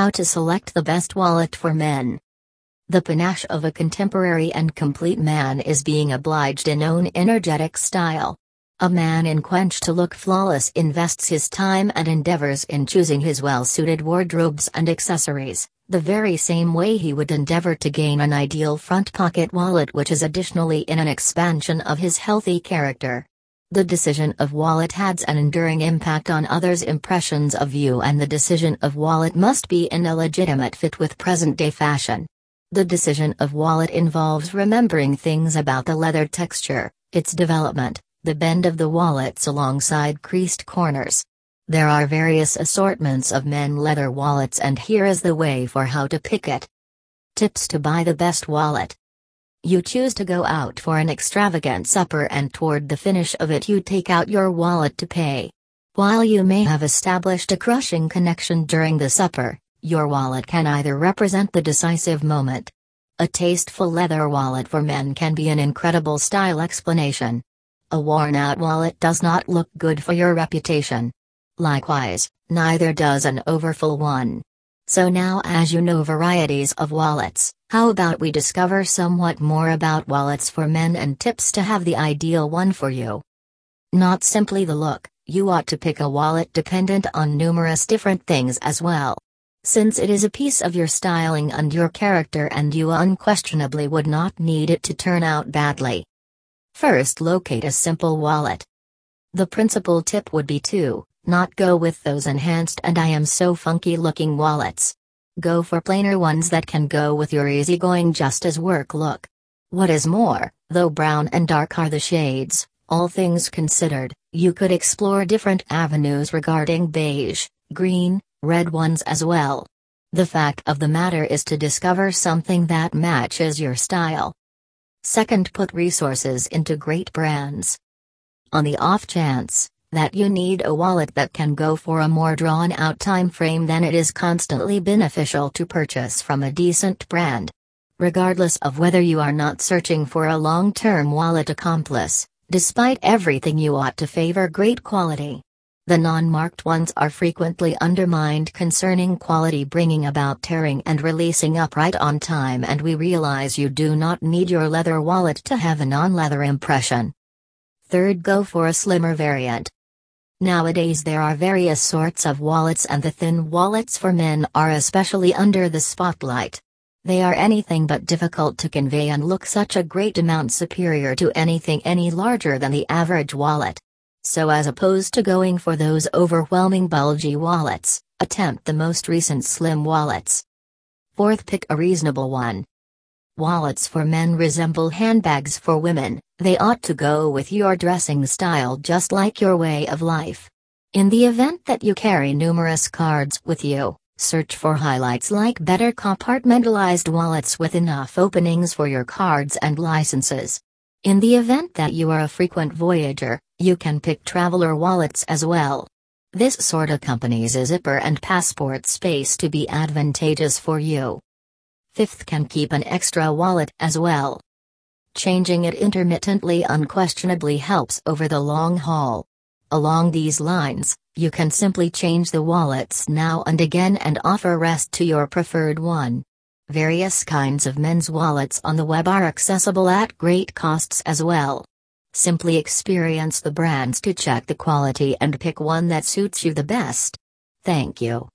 How to select the best wallet for men. The panache of a contemporary and complete man is being obliged in own energetic style. A man in quench to look flawless invests his time and endeavors in choosing his well suited wardrobes and accessories, the very same way he would endeavor to gain an ideal front pocket wallet, which is additionally in an expansion of his healthy character. The decision of wallet has an enduring impact on others' impressions of you, and the decision of wallet must be in a legitimate fit with present day fashion. The decision of wallet involves remembering things about the leather texture, its development, the bend of the wallets alongside creased corners. There are various assortments of men leather wallets, and here is the way for how to pick it. Tips to buy the best wallet. You choose to go out for an extravagant supper, and toward the finish of it, you take out your wallet to pay. While you may have established a crushing connection during the supper, your wallet can either represent the decisive moment. A tasteful leather wallet for men can be an incredible style explanation. A worn out wallet does not look good for your reputation. Likewise, neither does an overfull one. So now, as you know varieties of wallets, how about we discover somewhat more about wallets for men and tips to have the ideal one for you? Not simply the look, you ought to pick a wallet dependent on numerous different things as well since it is a piece of your styling and your character and you unquestionably would not need it to turn out badly. First, locate a simple wallet. The principal tip would be to not go with those enhanced and I am so funky looking wallets. Go for plainer ones that can go with your easygoing just as work look. What is more, though brown and dark are the shades, all things considered, you could explore different avenues regarding beige, green, red ones as well. The fact of the matter is to discover something that matches your style. Second, put resources into great brands. On the off chance that you need a wallet that can go for a more drawn out time frame, then it is constantly beneficial to purchase from a decent brand. Regardless of whether you are not searching for a long term wallet accomplice, despite everything, you ought to favor great quality. The non-marked ones are frequently undermined concerning quality bringing about tearing and releasing up right on time and we realize you do not need your leather wallet to have a non-leather impression. Third go for a slimmer variant. Nowadays there are various sorts of wallets and the thin wallets for men are especially under the spotlight. They are anything but difficult to convey and look such a great amount superior to anything any larger than the average wallet. So, as opposed to going for those overwhelming bulgy wallets, attempt the most recent slim wallets. Fourth, pick a reasonable one. Wallets for men resemble handbags for women, they ought to go with your dressing style just like your way of life. In the event that you carry numerous cards with you, search for highlights like better compartmentalized wallets with enough openings for your cards and licenses. In the event that you are a frequent voyager, you can pick traveler wallets as well. This sort accompanies a zipper and passport space to be advantageous for you. Fifth can keep an extra wallet as well. Changing it intermittently unquestionably helps over the long haul. Along these lines, you can simply change the wallets now and again and offer rest to your preferred one. Various kinds of men's wallets on the web are accessible at great costs as well. Simply experience the brands to check the quality and pick one that suits you the best. Thank you.